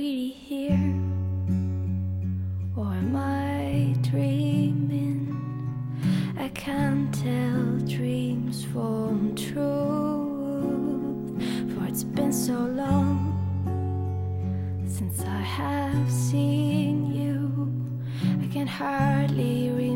really here? Or am I dreaming? I can't tell dreams from truth, for it's been so long since I have seen you. I can hardly read.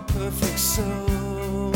perfect soul.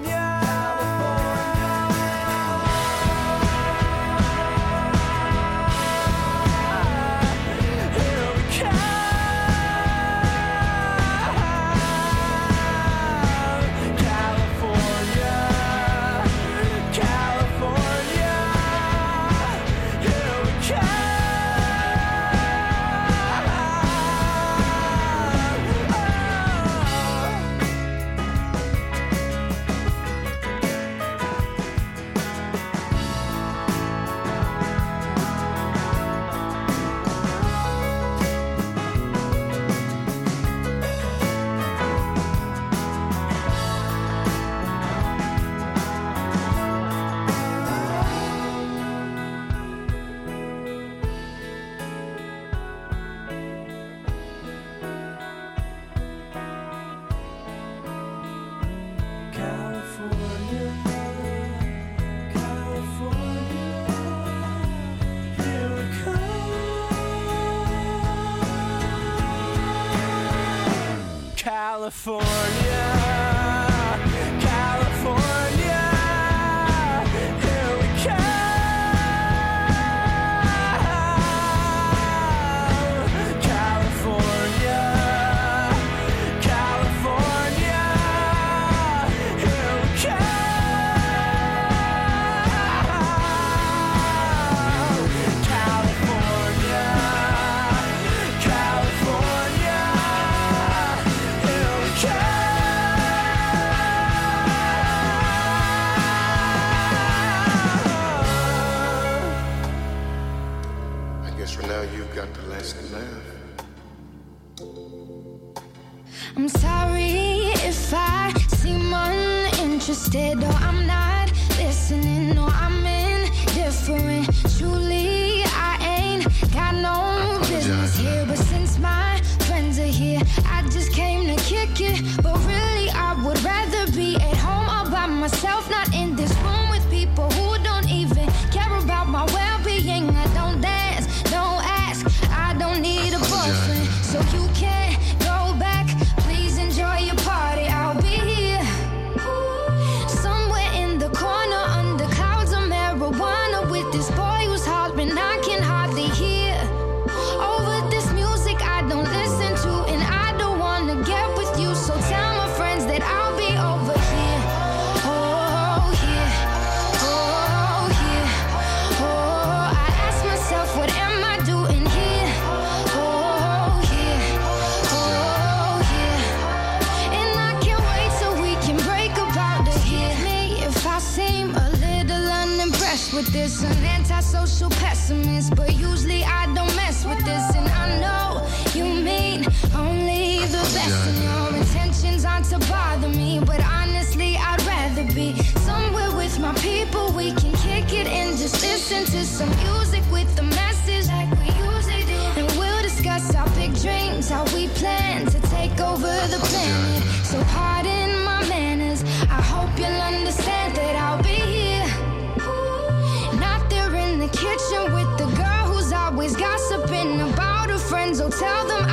California. Some music with a message like we usually do. And we'll discuss our big dreams, how we plan to take over the planet. So pardon my manners. I hope you'll understand that I'll be here. Not there in the kitchen with the girl who's always gossiping about her friends. Oh, tell them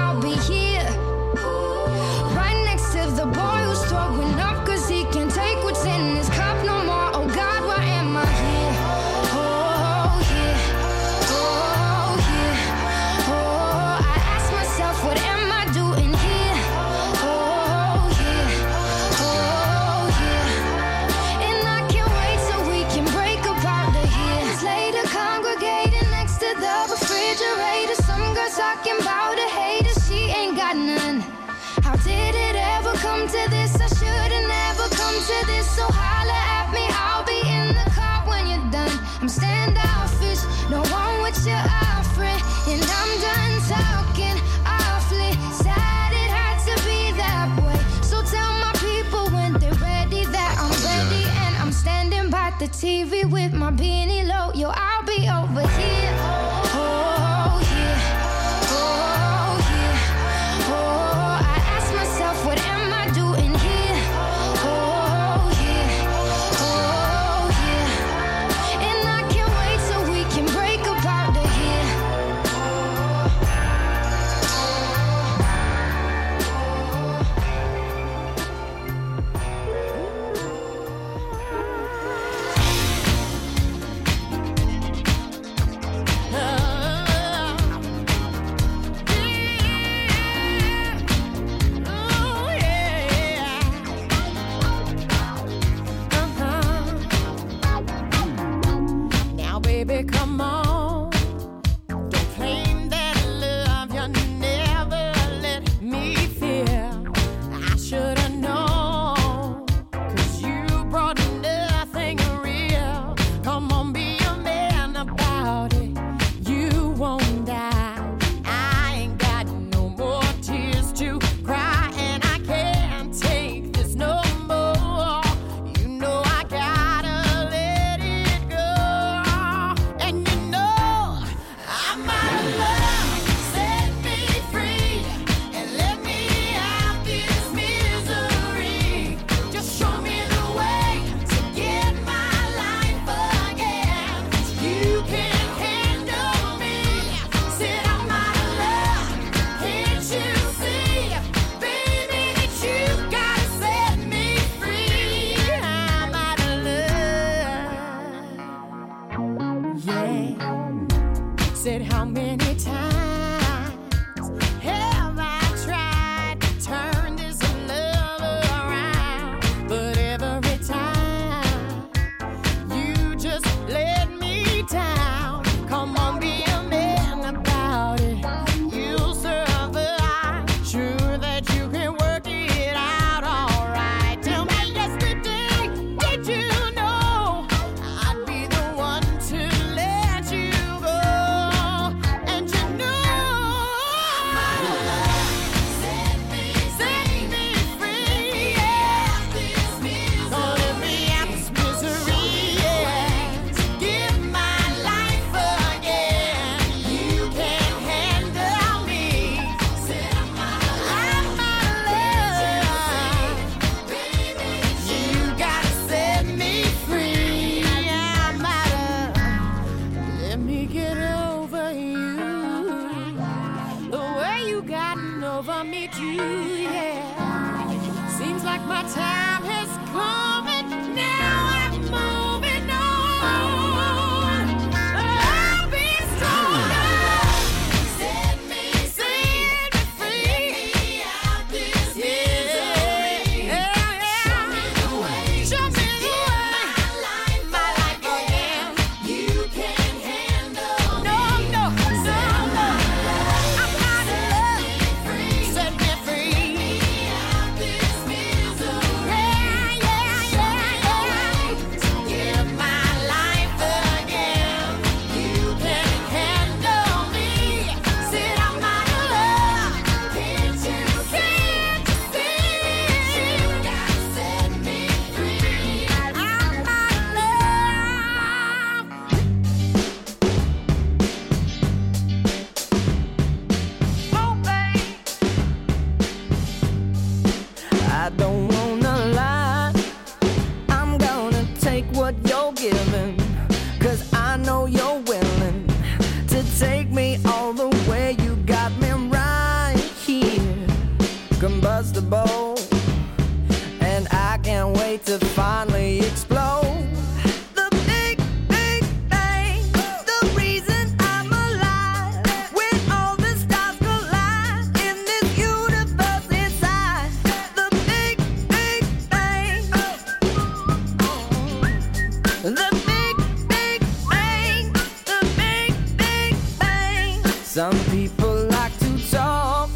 Some people like to talk,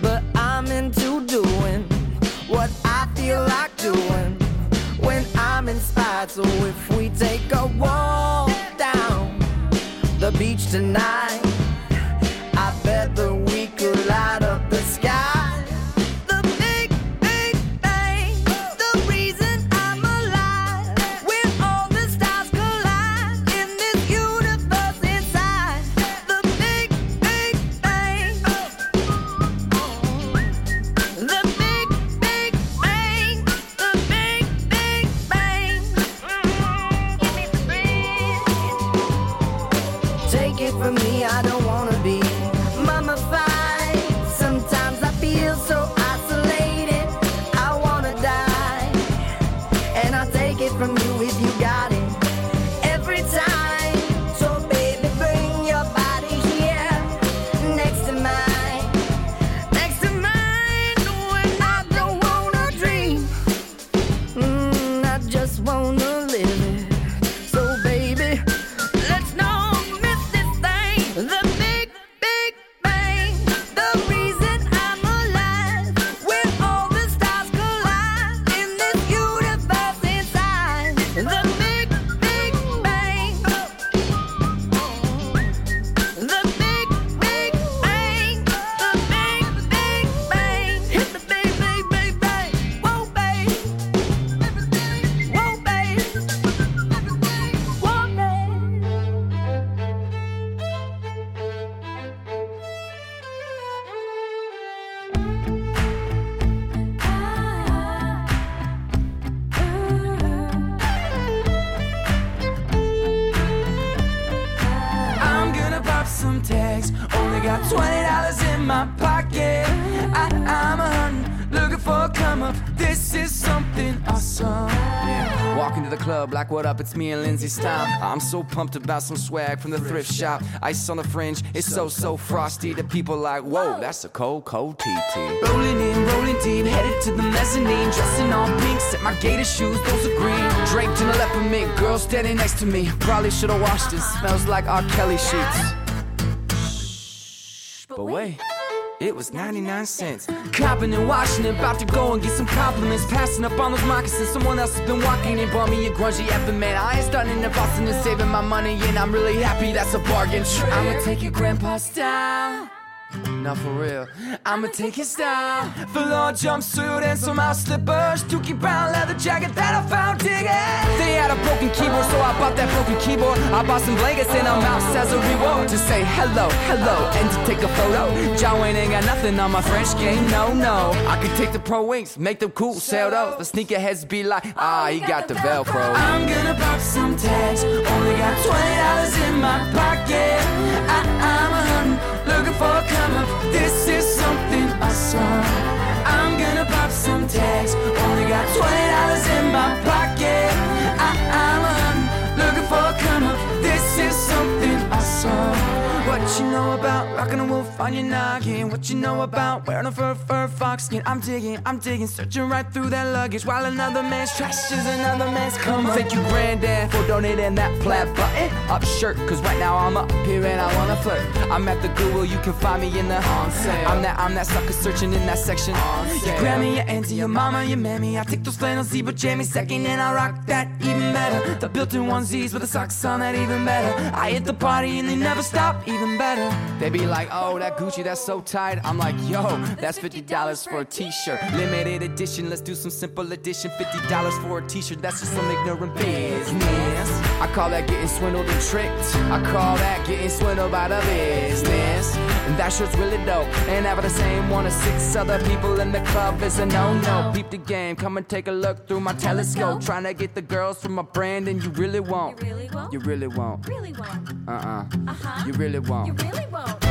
but I'm into doing what I feel like doing when I'm inspired. So if we take a walk down the beach tonight. For a come up. This is something awesome. Yeah. Walking to the club, like what up? It's me and Lindsay Stomp. I'm so pumped about some swag from the thrift shop. Ice on the fringe, it's so so frosty. The people like, whoa, that's a cold cold TT. Rolling in, rolling deep, headed to the mezzanine. Dressing all pink, set my gator shoes, those are green. Draped in a leopard mink, girl standing next to me. Probably should've washed this. Smells like R. Kelly sheets. Shh, but wait. It was 99 cents. Copping and washing it, about to go and get some compliments. Passing up on those moccasins. Someone else has been walking and bought me a grungy effing man. I ain't starting in Boston and saving my money, and I'm really happy that's a bargain. I'ma take your grandpa style. Not for real. I'ma take his style. On jumpsuit and some house slippers. Dookie brown leather jacket that I found digging. They had a broken keyboard, so I bought that broken keyboard. I bought some blankets and a mouse as a reward. To say hello, hello, and to take a photo. John Wayne ain't got nothing on my French game, no, no. I could take the pro wings, make them cool, sell those. The sneakerheads be like, ah, he got the Velcro. I'm gonna pop some tags. Only got $20 in my pocket. I, for come up. This is something awesome. I'm gonna pop some tags. Only got $20 in my pocket. I, I'm looking for come up. This is something awesome. What you know about rocking a wolf on your noggin? What you know about wearing a fur fur fox skin? I'm digging, I'm digging, searching right through that luggage while another man's trash is another man's come. Thank you, granddad, for donating that plaid button up shirt. Cause right now I'm up here and I wanna flirt. I'm at the Google, you can find me in the on sale. I'm that, I'm that sucker searching in that section. Your grandma, your auntie, your mama, your mammy. I take those flannel zebra jammies second and I rock that even better. The built-in onesies with the socks on that even better. I hit the party and they never stop, even better. They be like, oh, that Gucci, that's so tight. I'm like, yo, that's $50 for a t-shirt. Limited edition, let's do some simple edition. $50 for a t-shirt, that's just some ignorant business. I call that getting swindled and tricked. I call that getting swindled by the business. And that shirt's really dope. And having the same one as six other people in the club is a no-no. Peep the game, come and take a look through my telescope. Trying to get the girls from my brand, and you really won't. You really won't? You really won't. Really won't. Uh-uh. Uh-huh. You really won't. You really won't.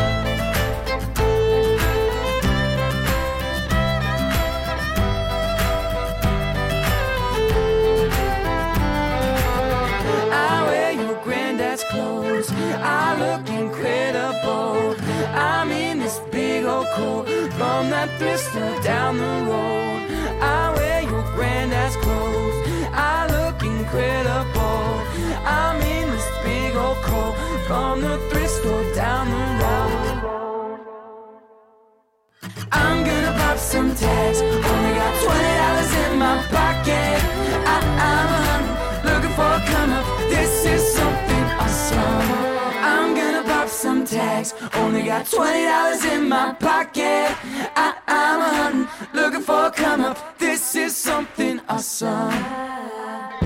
I wear your granddad's clothes. I look incredible. I'm in this big old coat from that thrift store down the road. I wear your granddad's clothes. I look incredible. I'm in this big old coat from the thrift store down the road. I'm gonna pop some tags. Only got twenty dollars in my pocket. I, I'm tags. Only got twenty dollars in my pocket. I, I'm a hunting, looking for a come up. This is something awesome.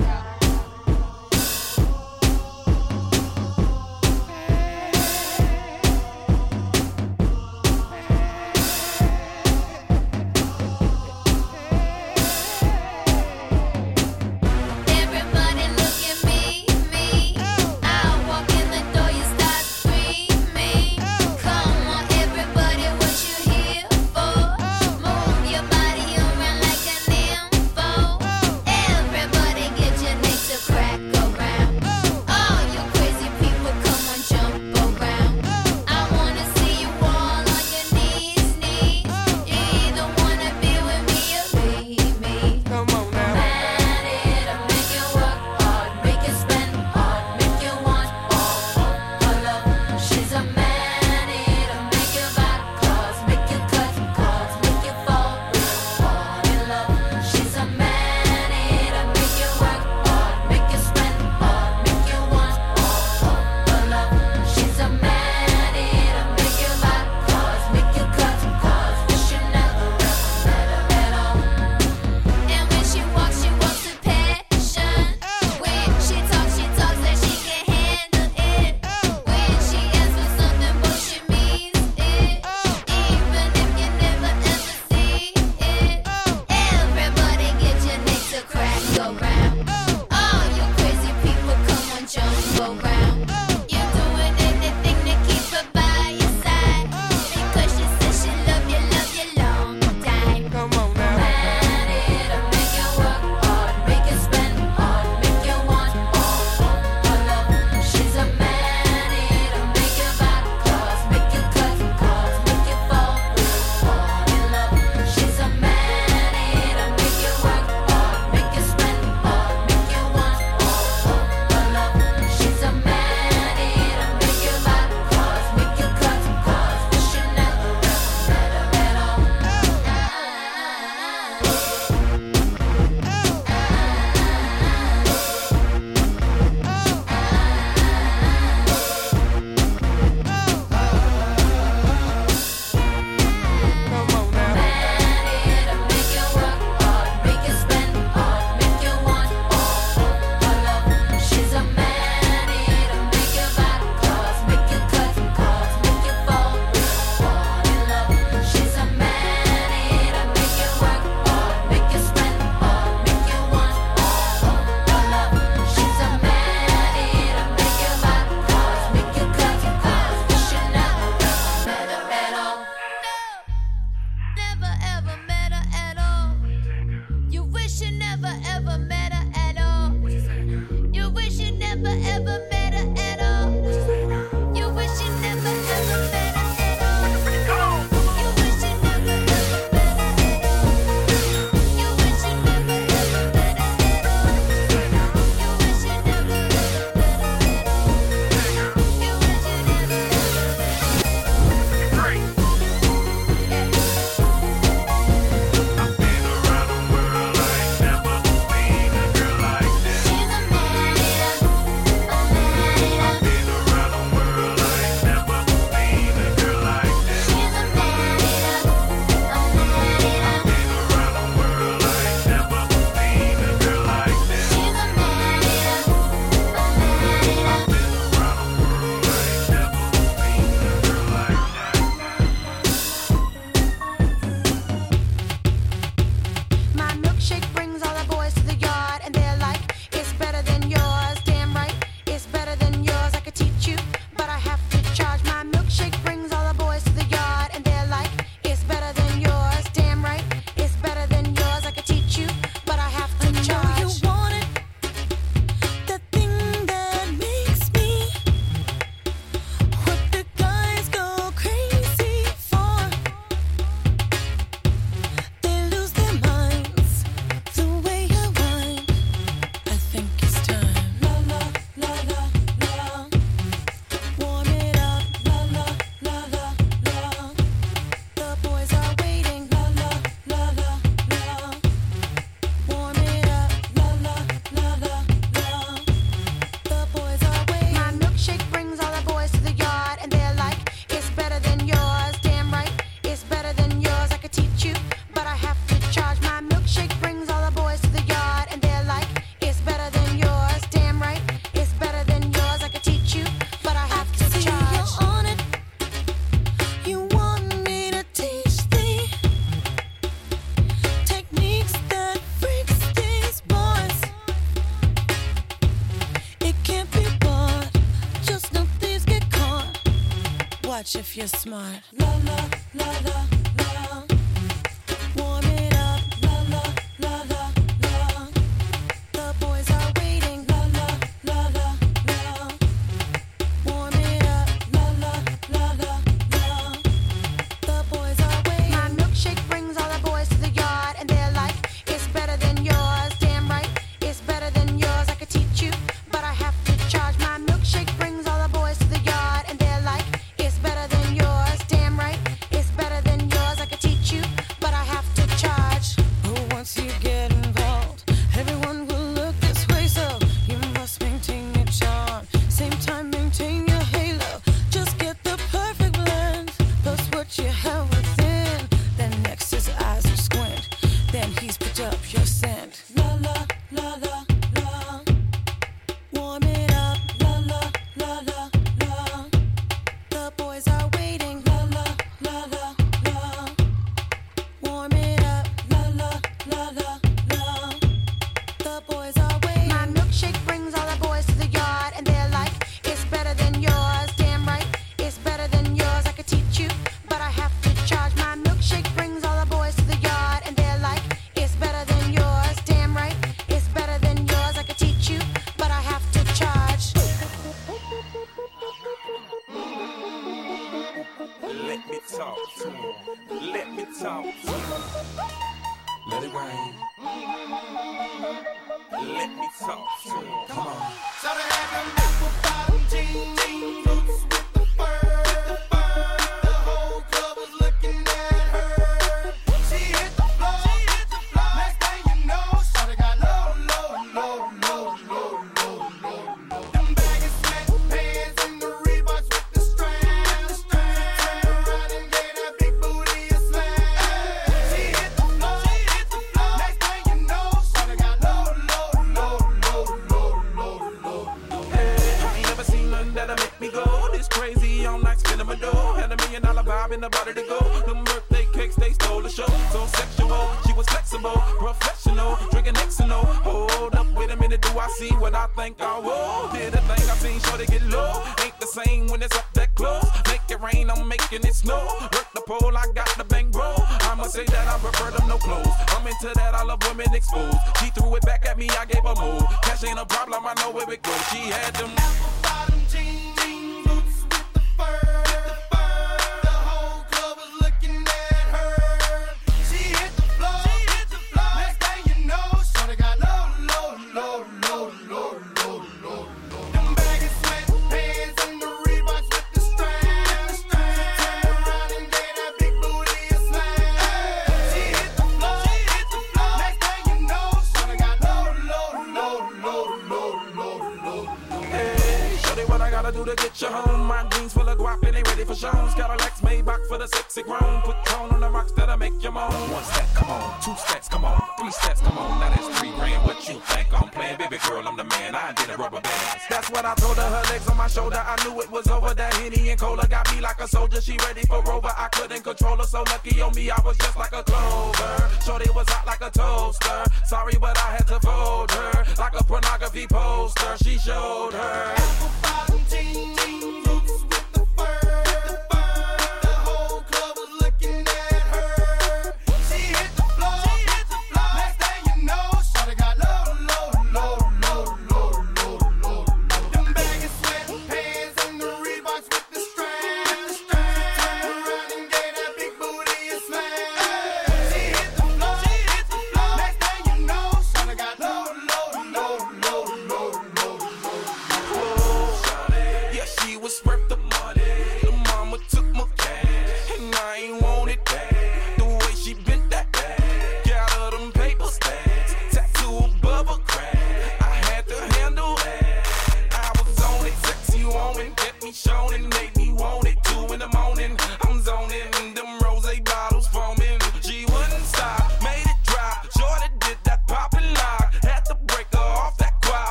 never ever you're smart.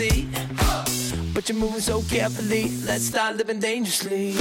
see. But you're moving so carefully, let's start living dangerously.